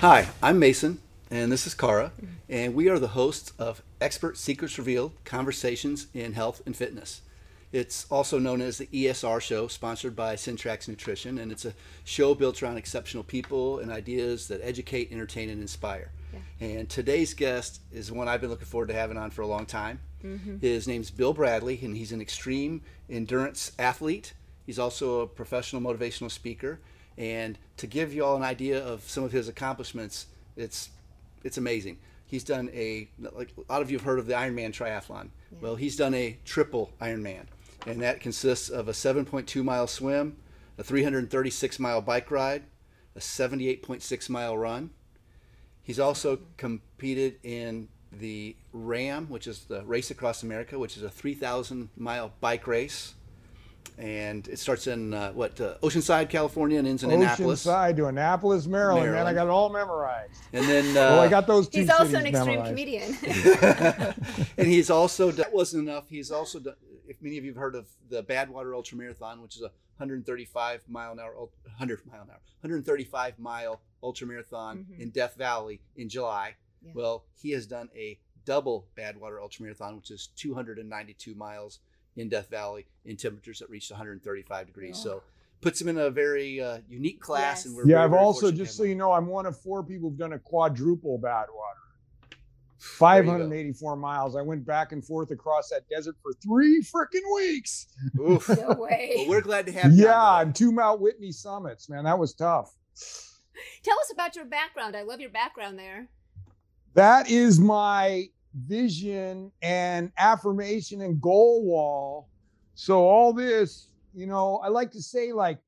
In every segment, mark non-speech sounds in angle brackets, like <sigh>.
Hi, I'm Mason, and this is Cara, and we are the hosts of Expert Secrets Revealed Conversations in Health and Fitness. It's also known as the ESR show, sponsored by Syntrax Nutrition, and it's a show built around exceptional people and ideas that educate, entertain, and inspire. Yeah. And today's guest is one I've been looking forward to having on for a long time. Mm-hmm. His name's Bill Bradley, and he's an extreme endurance athlete. He's also a professional motivational speaker and to give you all an idea of some of his accomplishments, it's it's amazing. He's done a like a lot of you have heard of the Ironman triathlon. Yeah. Well, he's done a triple Ironman, and that consists of a 7.2 mile swim, a 336 mile bike ride, a 78.6 mile run. He's also competed in the RAAM, which is the Race Across America, which is a 3,000 mile bike race and it starts in uh, what uh, Oceanside, California, and ends in Annapolis. Oceanside to Annapolis, Maryland. Maryland. Man, I got it all memorized. And then, uh, <laughs> well, I got those two. He's also an extreme memorized. comedian. <laughs> and he's also that wasn't enough. He's also done, if many of you have heard of the Badwater Ultra Marathon, which is a 135 mile an hour, 100 mile an hour, 135 mile ultra marathon mm-hmm. in Death Valley in July. Yeah. Well, he has done a double Badwater Ultra Marathon, which is 292 miles in Death Valley in temperatures that reached 135 degrees. Oh. So puts him in a very uh, unique class. Yes. And we're yeah, very, I've very also just so you know, I'm one of four people who've done a quadruple Badwater. 584 miles. I went back and forth across that desert for three freaking weeks. Oof. <laughs> No way. Well, we're glad to have you. Yeah, and two Mount Whitney summits, man. That was tough. Tell us about your background. I love your background there. That is my vision and affirmation and goal wall. So all this, you know, I like to say like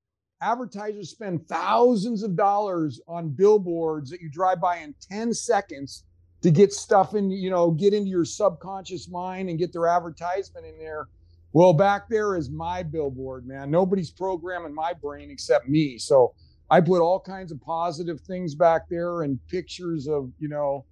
advertisers spend thousands of dollars on billboards that you drive by in 10 seconds to get stuff in, you know, get into your subconscious mind and get their advertisement in there. Well, back there is my billboard, man. Nobody's programming my brain except me. So I put all kinds of positive things back there and pictures of, you know,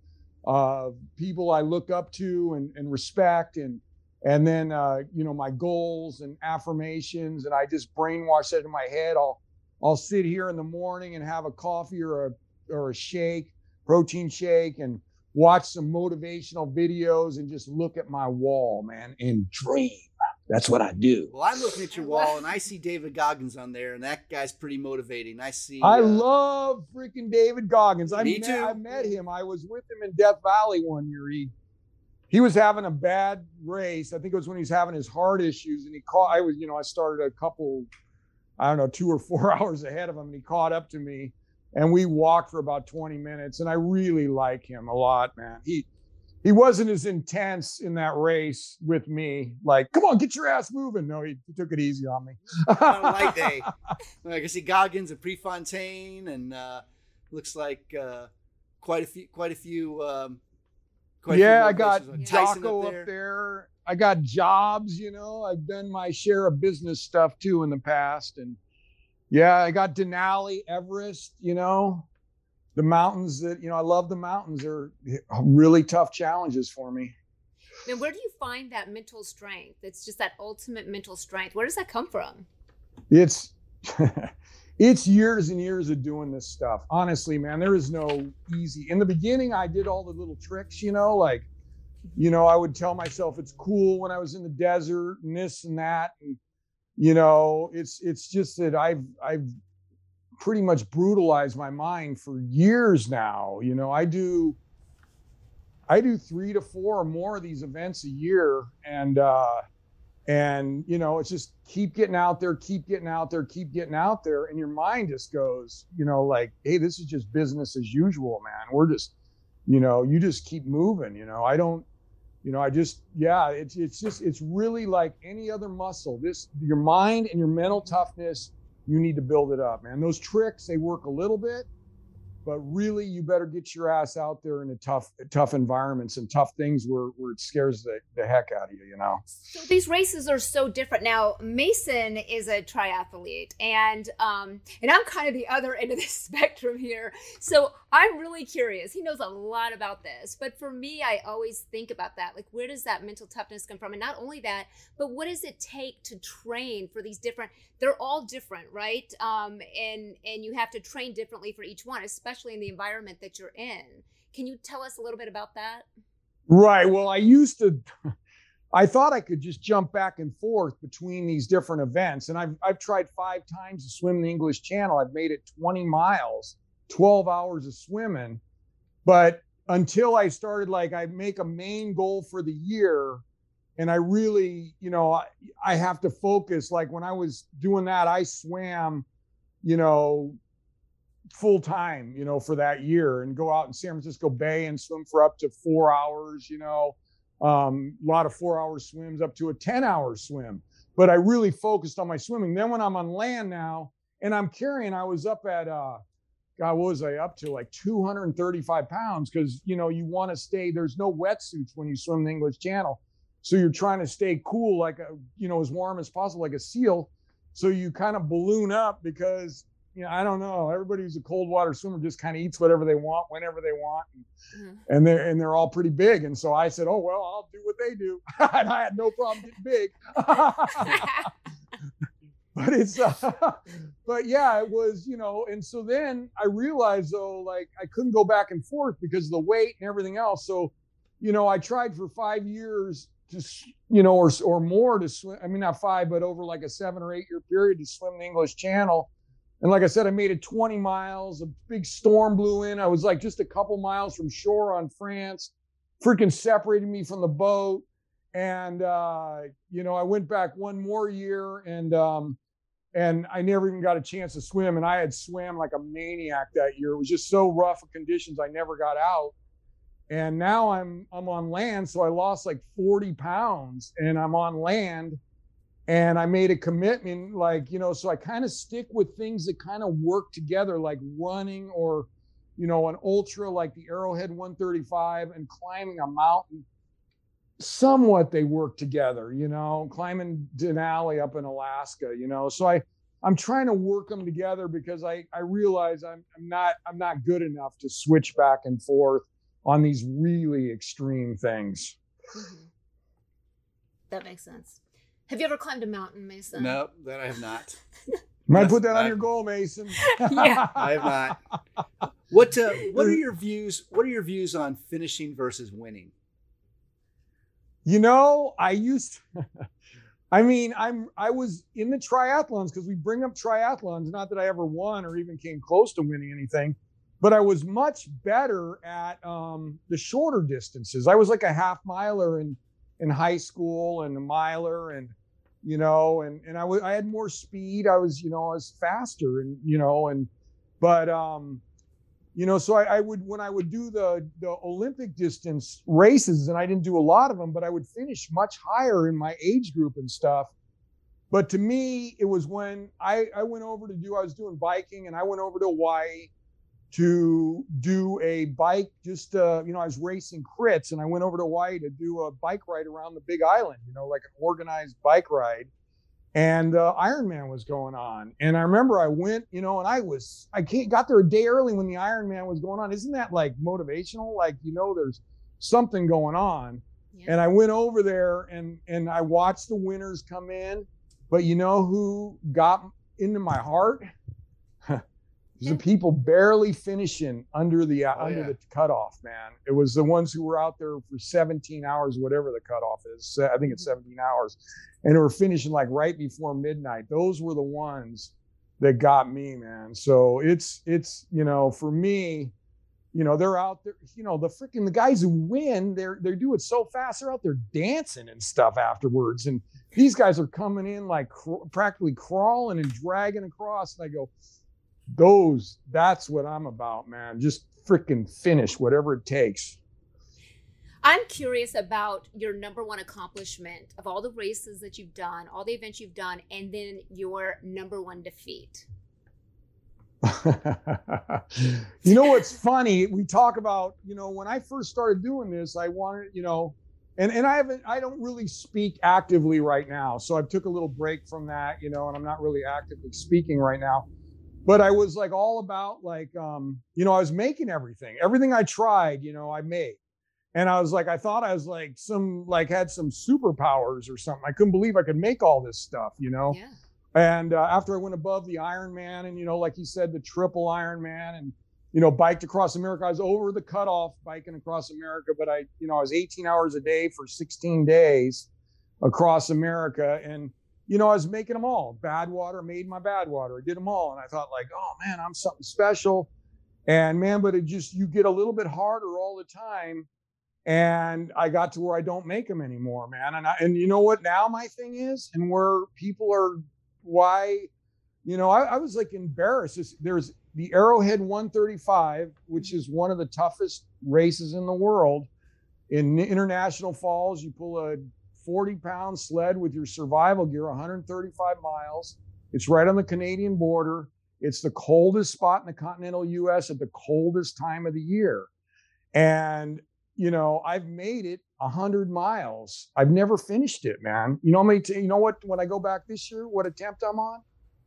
uh, people I look up to and, and respect, and and then uh, you know my goals and affirmations, and I just brainwash that in my head. I'll I'll sit here in the morning and have a coffee or a or a shake, protein shake, and watch some motivational videos and just look at my wall, man, and dream. That's what I do. Well, I'm looking at your <laughs> wall and I see David Goggins on there, and that guy's pretty motivating. I see. I uh, love freaking David Goggins. I me met, too. I met him. I was with him in Death Valley one year. He he was having a bad race. I think it was when he was having his heart issues, and he caught. I was, you know, I started a couple, I don't know, two or four <laughs> hours ahead of him, and he caught up to me, and we walked for about 20 minutes. And I really like him a lot, man. He he wasn't as intense in that race with me. Like, come on, get your ass moving. No, he, he took it easy on me. light day. <laughs> I can see Goggins and Prefontaine, and uh, looks like uh, quite a few, quite a few. Um, quite yeah, a few I got Taco up up there. I got jobs. You know, I've done my share of business stuff too in the past, and yeah, I got Denali, Everest. You know, the mountains that you know i love the mountains are really tough challenges for me. Now where do you find that mental strength? It's just that ultimate mental strength. Where does that come from? It's <laughs> it's years and years of doing this stuff. Honestly man there is no easy in the beginning i did all the little tricks you know like you know i would tell myself it's cool when i was in the desert and this and that and you know it's it's just that i've i've pretty much brutalized my mind for years now. You know, I do I do three to four or more of these events a year and uh and you know, it's just keep getting out there, keep getting out there, keep getting out there and your mind just goes, you know, like, hey, this is just business as usual, man. We're just you know, you just keep moving, you know. I don't you know, I just yeah, it's it's just it's really like any other muscle. This your mind and your mental toughness you need to build it up, man. Those tricks, they work a little bit, but really you better get your ass out there in a tough tough environments and tough things where, where it scares the, the heck out of you you know? So these races are so different. Now mason is a triathlete and um and i'm kind of the other end of the <laughs> spectrum here. So i'm really curious. He knows a lot about this but for me i always think about that. Like where does that mental toughness come from? And not only that but what does it take to train for these different they're all different right? Um and and you have to train differently for each one especially especially in the environment that you're in. Can you tell us a little bit about that? Right. Well, I used to. I thought I could just jump back and forth between these different events. And I've, I've tried five times to swim the English Channel. I've made it 20 miles, 12 hours of swimming. But until I started, like, I make a main goal for the year. And I really, you know, I, I have to focus. Like when I was doing that, I swam, you know, full time, you know, for that year and go out in San Francisco Bay and swim for up to four hours, you know um, a lot of four hour swims up to a 10 hour swim. But I really focused on my swimming. Then when I'm on land now and I'm carrying, I was up at, uh, God, what was I up to? Like 235 pounds because, you know, you want to stay, there's no wetsuits when you swim the English Channel. So you're trying to stay cool, like, a, you know, as warm as possible, like a seal. So you kind of balloon up because you know, I don't know. Everybody who's a cold water swimmer just kind of eats whatever they want whenever they want, and, mm-hmm. and they're and they're all pretty big. And so I said, "Oh well, I'll do what they do," <laughs> and I had no problem getting big. <laughs> but it's, uh, <laughs> but yeah, it was, you know. And so then I realized though, like I couldn't go back and forth because of the weight and everything else. So, you know, I tried for five years to, you know, or or more to swim. I mean, not five, but over like a seven or eight year period to swim the English Channel and like I said, I made it 20 miles. A big storm blew in. I was like just a couple miles from shore on France, freaking separated me from the boat. And uh, you know, I went back one more year and um, and I never even got a chance to swim. And I had swam like a maniac that year. It was just so rough of conditions. I never got out. And now I'm I'm on land, so I lost like 40 pounds, and I'm on land and I made a commitment, like, you know, so I kind of stick with things that kind of work together, like running or, you know, an ultra like the Arrowhead 135 and climbing a mountain. Somewhat they work together, you know, climbing Denali up in Alaska, you know. So I, I'm trying to work them together because I, I realize I'm, I'm not I'm not good enough to switch back and forth on these really extreme things. Mm-hmm. That makes sense. Have you ever climbed a mountain, Mason? No, that I have not. Might put that on your goal, Mason. yeah, <laughs> I have not. What uh, What are your views? What are your views on finishing versus winning? You know, I used. <laughs> I mean, I'm I was in the triathlons because we bring up triathlons. Not that I ever won or even came close to winning anything, but I was much better at um, the shorter distances. I was like a half miler in in high school and a miler and you know, and and I had more speed. I was, you know, I was faster, and you know, and but um, you know, so I, I would when I would do the the Olympic distance races, and I didn't do a lot of them, but I would finish much higher in my age group and stuff. But to me, it was when I I went over to do I was doing biking, and I went over to Hawaii to do a bike just uh, you know i was racing crits and i went over to hawaii to do a bike ride around the big island you know like an organized bike ride. And uh, ironman was going on. And i remember i went you know and i was i can't got there a day early when the ironman was going on. Isn't that like motivational? Like you know there's something going on. Yeah. and i went over there and and i watched the winners come in. But you know who got into my heart the people barely finishing under the uh, oh, under yeah. the cutoff, man. It was the ones who were out there for 17 hours, whatever the cutoff is. I think it's mm-hmm. 17 hours, and they were finishing like right before midnight. Those were the ones that got me, man. So it's it's you know for me, you know they're out there. You know the freaking the guys who win, they're they do it so fast. They're out there dancing and stuff afterwards, and these guys are coming in like cr- practically crawling and dragging across, and I go those that's what i'm about man. Just freaking finish whatever it takes. I'm curious about your number one accomplishment of all the races that you've done all the events you've done and then your number one defeat. <laughs> You know what's funny? We talk about you know when i first started doing this i wanted you know and and i haven't i don't really speak actively right now so i took a little break from that you know and i'm not really actively speaking right now but I was like all about like um, you know, I was making everything. Everything I tried, you know, I made. And I was like, I thought I was like some like had some superpowers or something. I couldn't believe I could make all this stuff, you know. Yeah. And uh, after I went above the Ironman, and you know, like you said, the triple Ironman, and you know, biked across America. I was over the cutoff biking across America, but I, you know, I was 18 hours a day for 16 days across America. And, you know, I was making them all. Badwater made my Badwater. I did them all. And I thought, like, oh man, I'm something special. And man, but it just, you get a little bit harder all the time. And I got to where I don't make them anymore, man. And I, and you know what now my thing is, and where people are, why, you know, I, I was like embarrassed. There's the Arrowhead 135, which is one of the toughest races in the world. In international falls, you pull a 40 pound sled with your survival gear, 135 miles. It's right on the Canadian border. It's the coldest spot in the continental US at the coldest time of the year. And, you know, I've made it 100 miles. I've never finished it, man. You know, me t- you know what? When I go back this year, what attempt I'm on?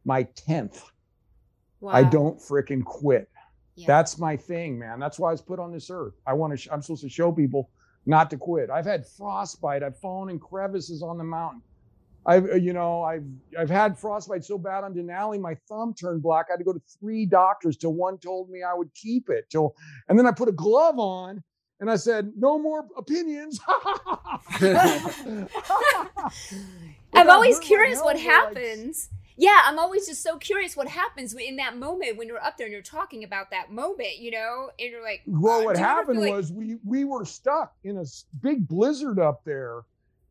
My 10th. Wow. I don't freaking quit. Yeah. That's my thing, man. That's why I was put on this earth. I want to. Sh- I'm supposed to show people not to quit. I've had frostbite. I've fallen in crevices on the mountain. I've, uh, you know, I've I've had frostbite so bad on Denali, my thumb turned black. I had to go to three doctors till one told me I would keep it. Till, and then I put a glove on, and I said, "No more opinions." <laughs> <laughs> <laughs> I'm always curious what elbow, like, happens. Yeah, I'm always just so curious what happens in that moment when you're up there and you're talking about that moment, you know, and you're like, Well, uh, what do you ever happened feel like- was we we were stuck in a big blizzard up there,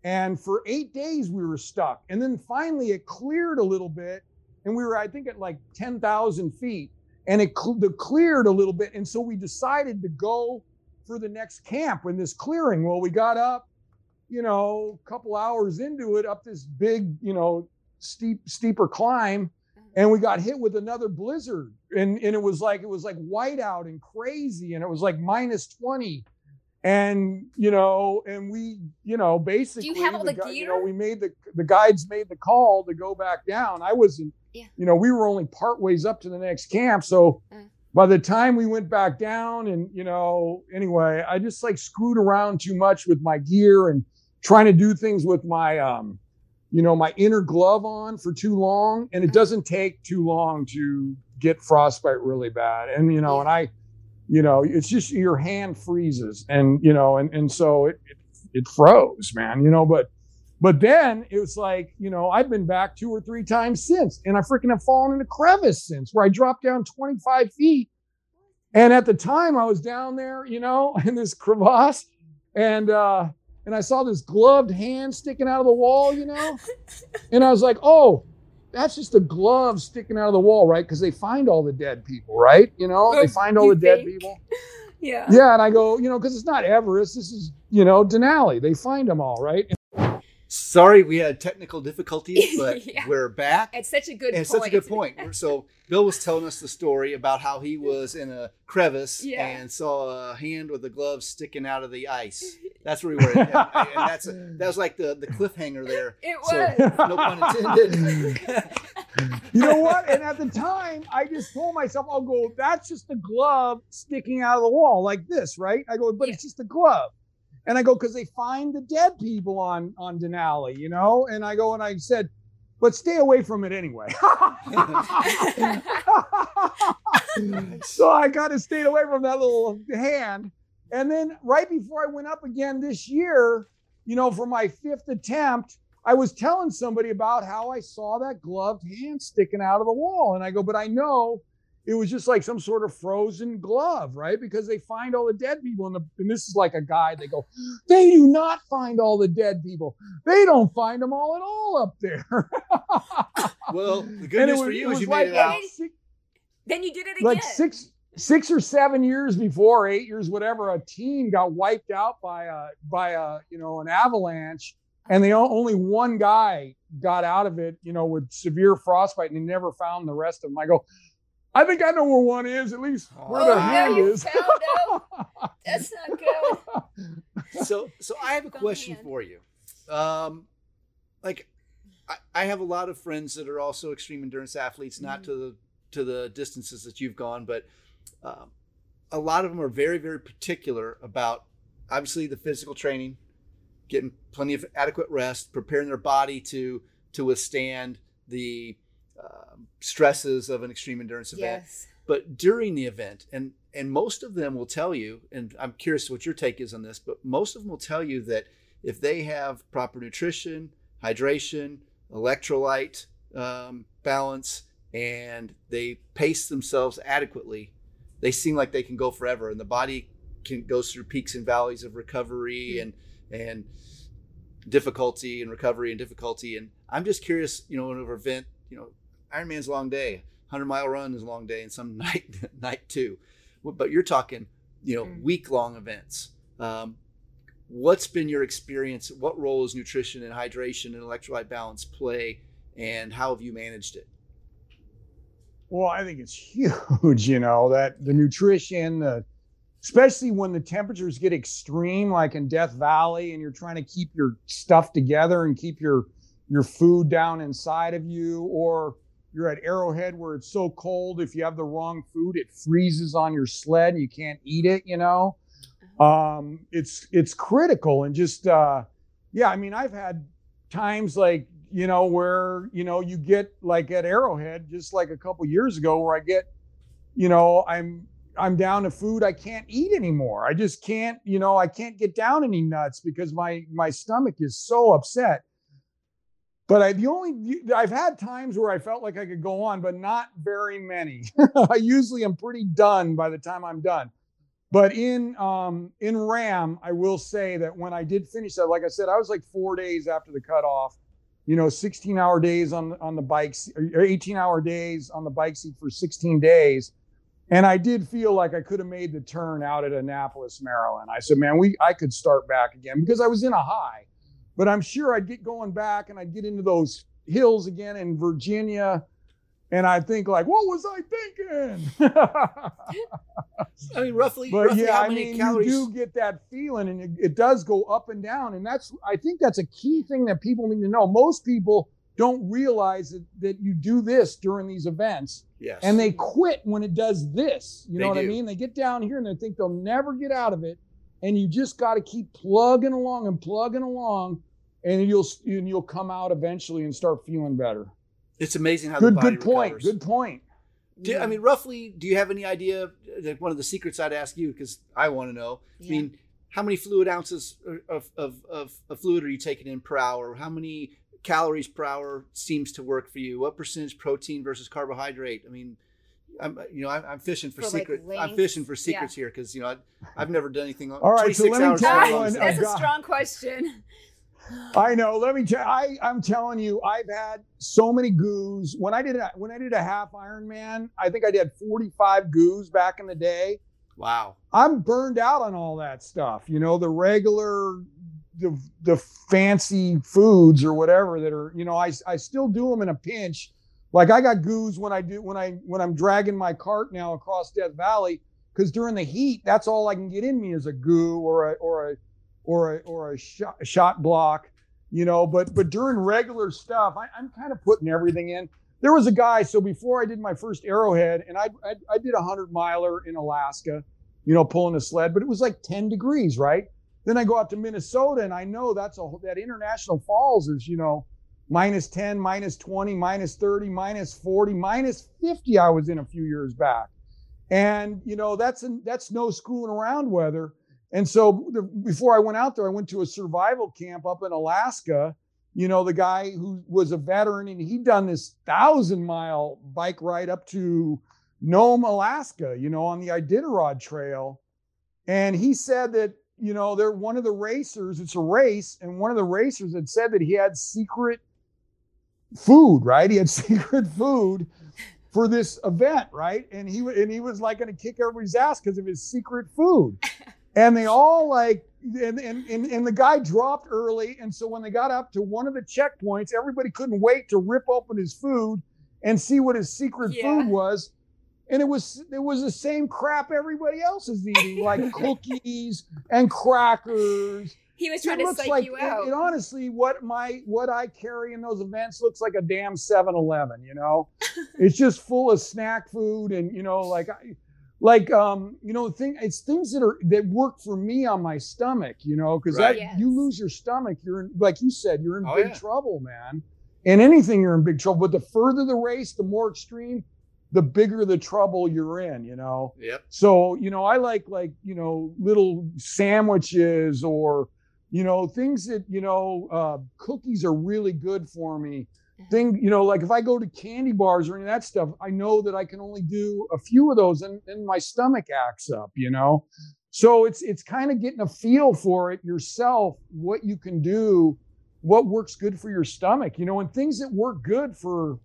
and for eight days we were stuck. And then finally it cleared a little bit, and we were I think at like ten thousand feet, and it cl- the cleared a little bit, and so we decided to go for the next camp in this clearing. Well, we got up, you know, a couple hours into it, up this big, you know, steep steeper climb and we got hit with another blizzard. And and it was like it was like whiteout and crazy and it was like minus 20 and you know and we you know basically have all the gu- you know we made the the guides made the call to go back down. I wasn't Yeah. you know we were only part ways up to the next camp. So Mm. by the time we went back down and you know anyway i just like screwed around too much with my gear and trying to do things with my um you know my inner glove on for too long and it doesn't take too long to get frostbite really bad. And you know and i you know it's just your hand freezes and you know and and so it it, it froze man you know but but then it was like you know i've been back two or three times since and i freaking have fallen in a crevice since where i dropped down 25 feet. And at the time i was down there you know <laughs> in this crevasse and uh and I saw this gloved hand sticking out of the wall, you know? and I was like, oh, that's just a glove sticking out of the wall, right? Because they find all the dead people, right? You know, Oh, they find all the dead people. <laughs> yeah. Yeah. And I go, you know, because it's not Everest. This is, you know, Denali. They find them all, right? Sorry, we had technical difficulties, <laughs> but Yeah. we're back. It's such a good And it's point. such a good point. So Bill was telling us the story about how he was in a crevice Yeah. and saw a hand with a glove sticking out of the ice. <laughs> That's where we were. And, and that's that was like the, the cliffhanger there. <laughs> It So, was. no pun intended. You know what? And at the time, I just told myself, I'll go, that's just a glove sticking out of the wall like this, right? I go, but it's just a glove. And I go, because they find the dead people on on Denali, you know? And I go, and I said, but stay away from it anyway. <laughs> so I kind of stayed away from that little hand. And then right before I went up again this year, you know, for my fifth attempt, I was telling somebody about how I saw that gloved hand sticking out of the wall. And I go, but I know it was just like some sort of frozen glove, right? Because they find all the dead people. And, the, and this is like a guide. They go, they do not find all the dead people. They don't find them all at all up there. <laughs> well, the good news was- for you is you like, made it out. then you did it again. like six six or seven years before eight years whatever a team got wiped out by a by a you know an avalanche and they only one guy got out of it you know with severe frostbite and they never found the rest of them i go i think i know where one is at least where Oh, their hand you is found. <laughs> That's not good. <laughs> so so I have a Found question hand. for you. Um, like I, I have a lot of friends that are also extreme endurance athletes, not to the to the distances that you've gone, but um, a lot of them are very very particular about obviously the physical training, getting plenty of adequate rest, preparing their body to to withstand the um stresses of an extreme endurance event Yes. but during the event, and and most of them will tell you, and I'm curious what your take is on this, but most of them will tell you that if they have proper nutrition, hydration, electrolyte um, balance, and they pace themselves adequately, they seem like they can go forever, and the body can goes through peaks and valleys of recovery and and difficulty and recovery and difficulty. And I'm just curious, you know, in an event, you know, Ironman's a long day, hundred mile run is a long day, and some <laughs> night night too. But you're talking, you know, mm. week long events. Um, what's been your experience? What role does nutrition and hydration and electrolyte balance play, and how have you managed it? Well, I think it's <laughs> huge. You know that the nutrition, the especially when the temperatures get extreme, like in Death Valley, and you're trying to keep your stuff together and keep your your food down inside of you, or you're at Arrowhead where it's so cold. If you have the wrong food, it freezes on your sled and you can't eat it. You know, uh-huh. um, it's it's critical and just uh, yeah. I mean, I've had times like you know where you know you get like at Arrowhead just like a couple years ago where I get you know I'm I'm down to food I can't eat anymore. I just can't, you know, I can't get down any nuts because my my stomach is so upset. But I the only I've had times where I felt like I could go on, but not very many. <laughs> I usually am pretty done by the time I'm done. But in um in RAAM, I will say that when I did finish that, like I said, I was like four days after the cutoff. You know, 16 hour days on on the bikes, or 18 hour days on the bike seat for 16 days and I did feel like I could have made the turn out at Annapolis, Maryland. I said, man, we I could start back again because I was in a high. But I'm sure I'd get going back and I'd get into those hills again in Virginia. And I think like, what was I thinking? <laughs> I mean, roughly, but roughly yeah, I mean, calories? you do get that feeling, and it, it does go up and down, and that's I think that's a key thing that people need to know. Most people don't realize that, that you do this during these events. Yes. And they quit when it does this. You they know what do. I mean? They get down here and they think they'll never get out of it. And you just got to keep plugging along and plugging along, and you'll and you'll come out eventually and start feeling better. It's amazing how good, the body good point. Recovers. Good point. Do, I mean, roughly, do you have any idea? That one of the secrets I'd ask you because I want to know. Yeah. I mean, how many fluid ounces of, of, of, of, fluid are you taking in per hour? How many calories per hour seems to work for you? What percentage protein versus carbohydrate? I mean, I'm you know I'm, I'm fishing for, for secret. Like I'm fishing for secrets yeah. here because you know I, have never done anything. All right, so let me tell you. That's a strong question. I know. Let me tell. I I'm telling you, I've had so many goos. When I did a, when I did a half Ironman, I think I did 45 goos back in the day. Wow. I'm burned out on all that stuff. You know, the regular the the fancy foods or whatever that are you know I I still do them in a pinch. Like I got goos when I do when I when I'm dragging my cart now across Death Valley because during the heat that's all I can get in me is a goo or a or a or a or a shot, shot block, you know. But but during regular stuff, I, I'm kind of putting everything in. There was a guy. So before I did my first Arrowhead, and I I, I did a hundred miler in Alaska, you know, pulling a sled, but it was like 10 degrees, right? Then I go out to Minnesota and I know that's a that International Falls is, you know, minus 10, minus 20, minus 30, minus 40, minus 50 I was in a few years back. And you know, that's an, that's no screwing around weather. And so the, before I went out there, I went to a survival camp up in Alaska. You know, the guy who was a veteran and he'd done this thousand mile bike ride up to Nome, Alaska, you know, on the Iditarod Trail. And he said that you know, they're one of the racers, it's a race, and one of the racers had said that he had secret food, right? He had <laughs> secret food for this event, right? And he and he was like going to kick everybody's ass because of his secret food. <laughs> And they all like and, and and and the guy dropped early, and so when they got up to one of the checkpoints, everybody couldn't wait to rip open his food and see what his secret yeah. food was and it was it was the same crap everybody else is eating, <laughs> like cookies and crackers. He was trying it to psych like, you out. It, it, honestly, what my what I carry in those events looks like a damn 7-Eleven. You know, <laughs> it's just full of snack food and you know, like I, like um, you know, thing it's things that are that work for me on my stomach. You know, because right. yes. you lose your stomach, you're in, like you said, you're in oh, big yeah. trouble, man. And anything, you're in big trouble. But the further the race, the more extreme, the bigger the trouble you're in, you know. Yep. So, you know, I like like, you know, little sandwiches or, you know, things that, you know, uh, cookies are really good for me. Mm-hmm. Thing, you know, like if I go to candy bars or any of that stuff, I know that I can only do a few of those and, and my stomach acts up, you know. So it's it's kind of getting a feel for it yourself, what you can do, what works good for your stomach, you know, and things that work good for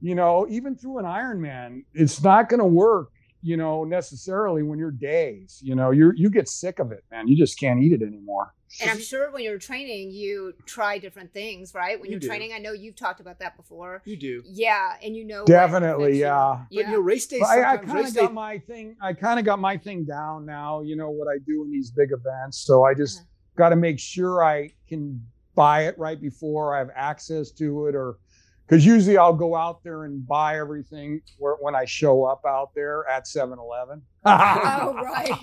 you know, even through an Ironman, it's not going to work, you know, necessarily when you're days. You know, you you get sick of it, man. You just can't eat it anymore. And I'm sure when you're training, you try different things, right? When You you're do. training, I know you've talked about that before. You do. Yeah, and you know Definitely, affects you. yeah. But you know, race days. I, I kind race of day. got my thing. I kind of got my thing down now. You know what I do in these big events. So I just Uh-huh. got to make sure I can buy it right before I have access to it, or because usually I'll go out there and buy everything where, when I show up out there at 7-Eleven. Oh, <laughs> right.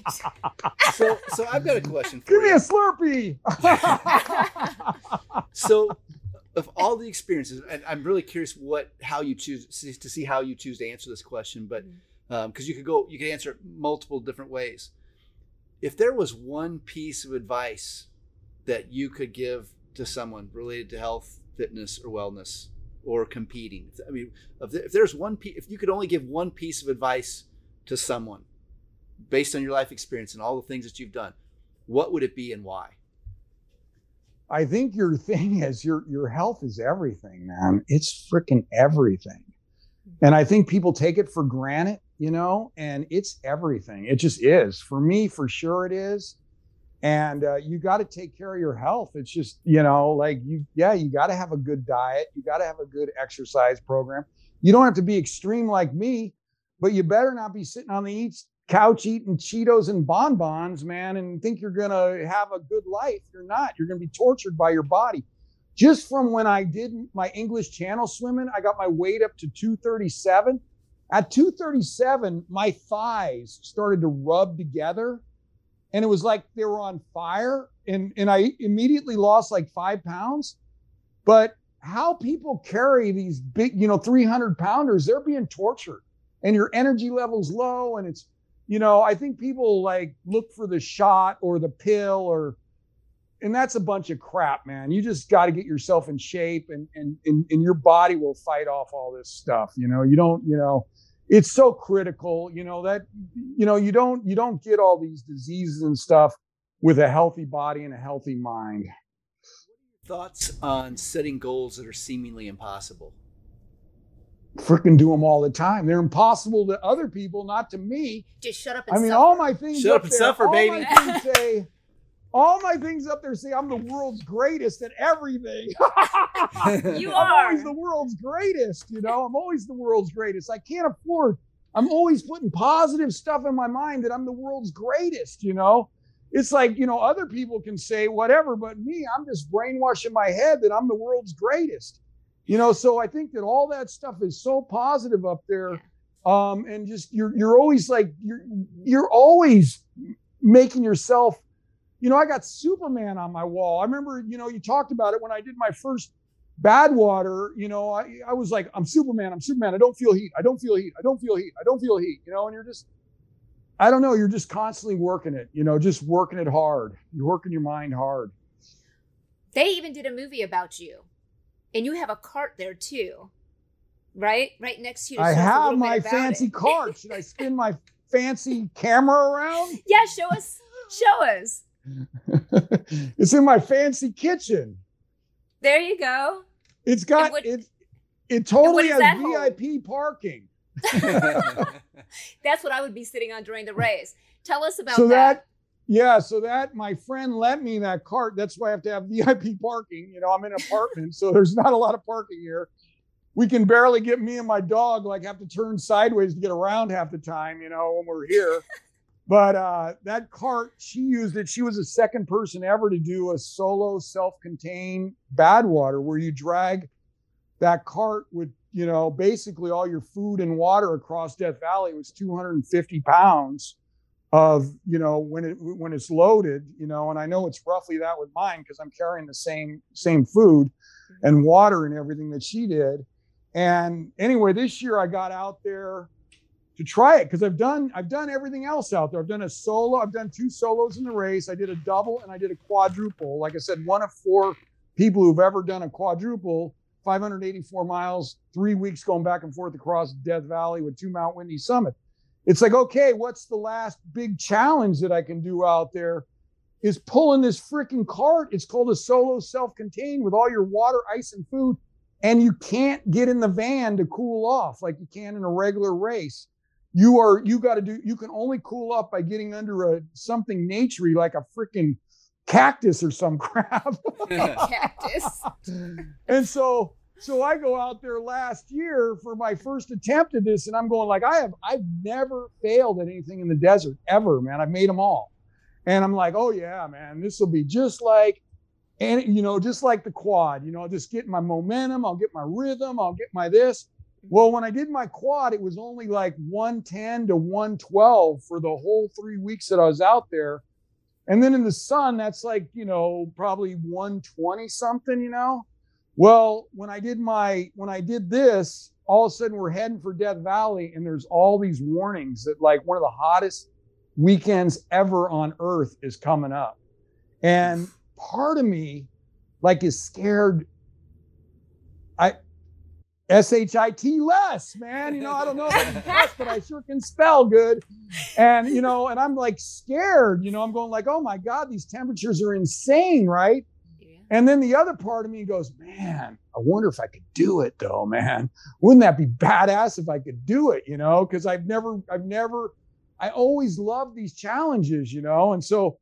So, so I've got a question for you. Give me a Slurpee. <laughs> so of all the experiences and i'm really curious what how you choose to see how you choose to answer this question but mm-hmm. um, because you could go you could answer it multiple different ways if there was one piece of advice that you could give to someone related to health fitness or wellness or competing i mean if there's one if you could only give one piece of advice to someone based on your life experience and all the things that you've done what would it be and why I think your <laughs> thing is your your health is everything, man. It's freaking everything. And I think people take it for granted, you know, and it's everything. It just is. For me, for sure it is. And uh, you got to take care of your health. It's just, you know, like you, yeah, you got to have a good diet. You got to have a good exercise program. You don't have to be extreme like me, but you better not be sitting on the couch eating Cheetos and bonbons, man, and think you're to have a good life. You're not. You're to be tortured by your body. Just from when I did my English channel swimming, I got my weight up to 237. At 237, my thighs started to rub together and it was like they were on fire. And, and I immediately lost like five pounds. But how people carry these big, you know, 300 pounders, they're being tortured and your energy level's low. And it's, you know, I think people like look for the shot or the pill or, and that's a bunch of crap, man. You just got to get yourself in shape and, and, and, and your body will fight off all this stuff. You know, you don't, you know, it's so critical, you know, that, you know, you don't, you don't get all these diseases and stuff with a healthy body and a healthy mind. thoughts on setting goals that are seemingly impossible Freaking do them all the time. They're impossible to other people, not to me. Just shut up and I mean, suffer. all my things Shut up, up and there, suffer, all baby. My things say, all my things up there say I'm the world's greatest at everything. <laughs> You I'm are. always the world's greatest. You know, I'm always the world's greatest. I can't afford. I'm always putting positive stuff in my mind that I'm the world's greatest. You know, it's like you know other people can say whatever, but me, I'm just brainwashing my head that I'm the world's greatest. You know, so I think that all that stuff is so positive up there, um, and just you're you're always like you're you're always making yourself. You know, I got Superman on my wall. I remember, you know, you talked about it when I did my first Badwater. You know, I I was like, I'm Superman. I'm Superman. I don't feel heat. I don't feel heat. I don't feel heat. I don't feel heat. You know, and you're just. I don't know. You're just constantly working it, you know, just working it hard. You're working your mind hard. They even did a movie about you, and you have a cart there too, right? Right next to you. I show us a have my fancy it. cart. Should I spin my fancy camera around? <laughs> Yeah, show us. Show us. <laughs> it's in my fancy kitchen. There you go. It's got what- it. It totally has hold? VIP parking. <laughs> That's what I would be sitting on during the race. Tell us about so that. that, yeah, so that my friend lent me that cart. That's why I have to have <laughs> VIP parking. You know, I'm in an apartment, so there's not a lot of parking here. We can barely get me and my dog like have to turn sideways to get around half the time. You know, when we're here. But uh, that cart, she used it. She was the second person ever to do a solo, self-contained Badwater where you drag that cart with you know basically all your food and water across Death Valley. It was 250 pounds of you know when it when it's loaded you know and i know it's roughly that with mine because i'm carrying the same same food and water and everything that she did And anyway, this year I got out there to try it because I've done I've done everything else out there. I've done a solo, I've done two solos in the race. I did a double and I did a quadruple. Like I said, one of four people who've ever done a quadruple, 584 miles, three weeks going back and forth across Death Valley with two Mount Whitney summit. It's like, okay, what's the last big challenge that I can do out there? Is pulling this freaking cart. It's called a solo self-contained with all your water, ice, and food. And you can't get in the van to cool off like you can in a regular race you are you got to do you can only cool up by getting under a something naturey like a freaking cactus or some <laughs> crap. <laughs> Cactus. And so so i go out there last year for my first attempt at this and i'm going like i have i've never failed at anything in the desert ever man. I've made them all. And i'm like oh yeah man this will be just like and you know just like the quad you know just get my momentum i'll get my rhythm i'll get my this well, when I did my quad, it was only like 110 to 112 for the whole three weeks that I was out there. And then in the sun, that's like, you know, probably 120 something, you know? Well, when I did my, when I did this, all of a sudden we're heading for Death Valley and there's all these warnings that like one of the hottest weekends ever on earth is coming up. And part of me like is scared. I, S-H-I-T less, man. You know, I don't know if I can but I sure can spell good. And, you know, and I'm like scared, you know, I'm going like, oh my God, these temperatures are insane, right? Yeah. And then the other part of me goes, man, I wonder if I could do it though, man. Wouldn't that be badass if I could do it, you know? Because I've never, I've never, I always love these challenges, you know? And so,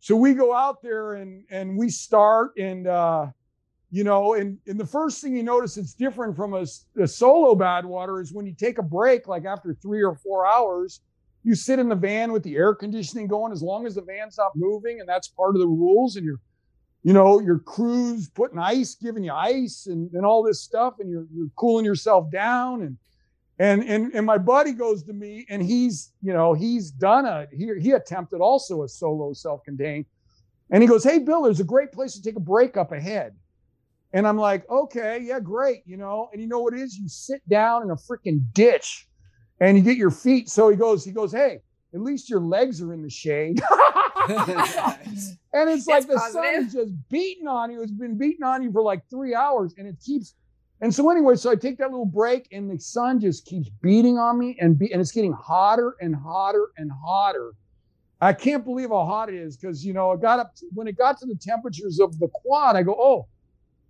so we go out there and and we start and uh you know, and, and the first thing you notice it's different from a, a solo Badwater is when you take a break, like after three or four hours, you sit in the van with the air conditioning going as long as the van's not moving, and that's part of the rules. And you're, you know, your crew's putting ice, giving you ice and, and all this stuff, and you're you're cooling yourself down. And and and and my buddy goes to me, and he's, you know, he's done a he he attempted also a solo self-contained. And he goes, Hey Bill, there's a great place to take a break up ahead. And I'm like, okay, yeah, great, you know. And you know what it is? You sit down in a freaking ditch and you get your feet. So he goes, he goes, hey, at least your legs are in the shade. <laughs> and it's That's like the positive. sun is just beating on you. It's been beating on you for like three hours and it keeps. And so anyway, so I take that little break and the sun just keeps beating on me and be, and it's getting hotter and hotter and hotter. I can't believe how hot it is because you know it got up to, when it got to the temperatures of the quad. I go, oh,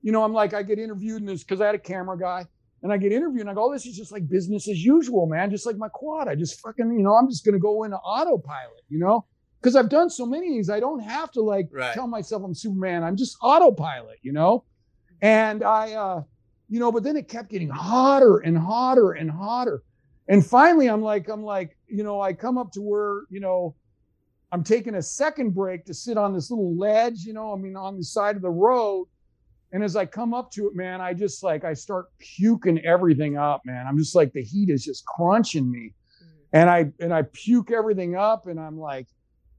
you know, I'm like, I get interviewed in this because I had a camera guy and I get interviewed and I go, oh, this is just like business as usual, man. Just like my quad. I just fucking, you know, I'm just going to go into autopilot, you know, because I've done so many of these. I don't have to like right. tell myself I'm Superman. I'm just autopilot, you know? And I, uh, you know, but then it kept getting hotter and hotter and hotter. And finally, I'm like, I'm like, you know, I come up to where, you know, I'm taking a second break to sit on this little ledge, you know, I mean, on the side of the road and as I come up to it, man, I just like I start puking everything up, man. I'm just like the heat is just crunching me. Mm-hmm. And I and I puke everything up and I'm like,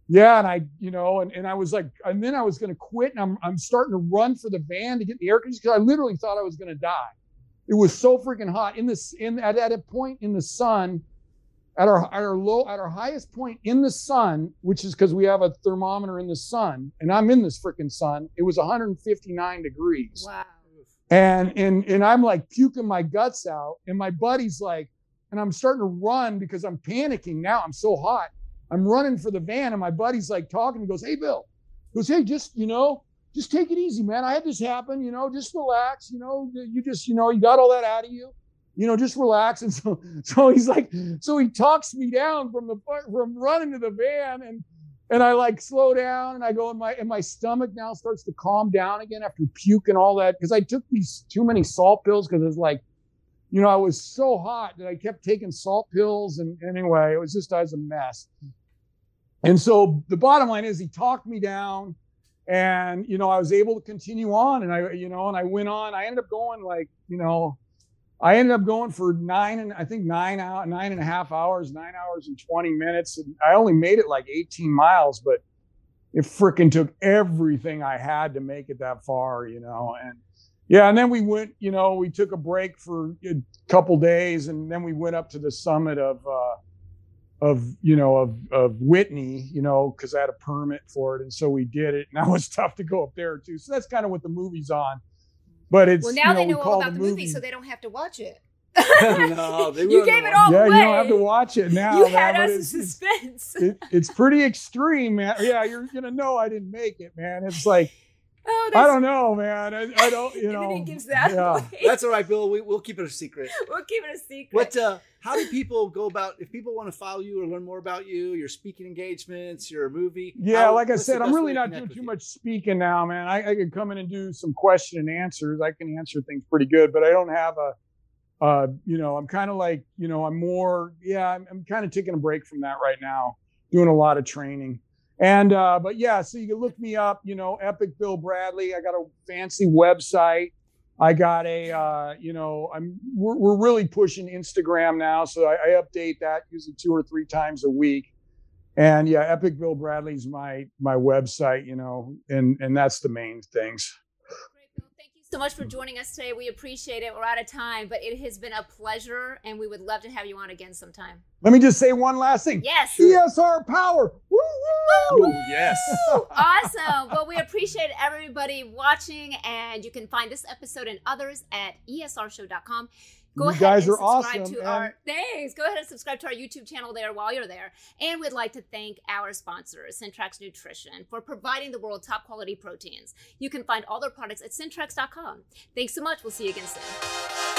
yeah, and I, you know, and, and I was like, and then I was gonna quit and I'm I'm starting to run for the van to get the air conditioning because I literally thought I was gonna die. It was so freaking hot in this in at, at a point in the sun at our at our low at our highest point in the sun, which is because we have a thermometer in the sun, and I'm in this freaking sun. It was 159 degrees. Wow. And and and I'm like puking my guts out, and my buddy's like, and I'm starting to run because I'm panicking now. I'm so hot. I'm running for the van, and my buddy's like talking. He goes, "Hey, Bill." He goes, "Hey, just you know, just take it easy, man. I had this happen. You know, just relax. You know, you just you know, you got all that out of you." You know, just relax. And <laughs> so, so he's like, so he talks me down from the from running to the van, and and I like slow down, and I go, and my and my stomach now starts to calm down again after puke and all that because I took these too many salt pills because it's like, you know, I was so hot that I kept taking salt pills, and anyway, it was just I was a mess. And so the bottom line is, he talked me down and you know i was able to continue on and i you know and i went on i ended up going like you know I ended up going for nine and I think nine out nine and a half hours, nine hours and 20 minutes. And I only made it like 18 miles, but it freaking took everything I had to make it that far, you know. And yeah, and then we went. You know, we took a break for a couple days, and then we went up to the summit of. Uh, of you know of of Whitney, you know, because I had a permit for it, and so we did it. And that was <laughs> tough to go up there too. So that's kind of what the movie's on. But it's well now you know, they know all about the movie, movie- so they don't have to watch it. <laughs> No, they you gave it watch all yeah, away. you don't have to watch it <laughs> now. you man, had us in it's, it's, suspense. it, it's pretty extreme, man. Yeah, you're gonna know I didn't make it, man. It's like oh, I don't know, man. I, I don't, you <laughs> and know. then he gives that yeah. away. That's all right, Bill. We, we'll keep it a secret. <laughs> we'll keep it a secret. What? Uh, how do people go about if people want to follow you or learn more about you, your speaking engagements, your movie? Yeah, how- like I said, I'm really not doing too you? much speaking now, man. I, I could come in and do some question and answers. I can answer things pretty good, but I don't have a, uh, you know, I'm kind of like, you know, I'm more, yeah, I'm, I'm kind of taking a break from that right now, doing a lot of training. And, uh, but yeah, so you can look me up, you know, Epic Bill Bradley. I got a fancy website. I got a, uh, you know, I'm, we're, we're really pushing Instagram now. So I, I update that usually two or three times a week and yeah epic bill bradley's my my website you know and and that's the main things Great, Bill. Thank you so much for hmm. joining us today. We appreciate it. We're out of time, but it has been a pleasure, and we would love to have you on again sometime. let me just say one last thing Yes. csr power woo woo Ooh, yes. <laughs> awesome. Well, we appreciate everybody watching, and you can find this episode and others at esrshow.com. Go You ahead guys and are subscribe awesome, to our thanks. Go ahead and subscribe to our YouTube channel there while you're there. And we'd like to thank our sponsors, Centrax Nutrition, for providing the world top quality proteins. You can find all their products at centrax.com. Thanks so much. We'll see you again soon.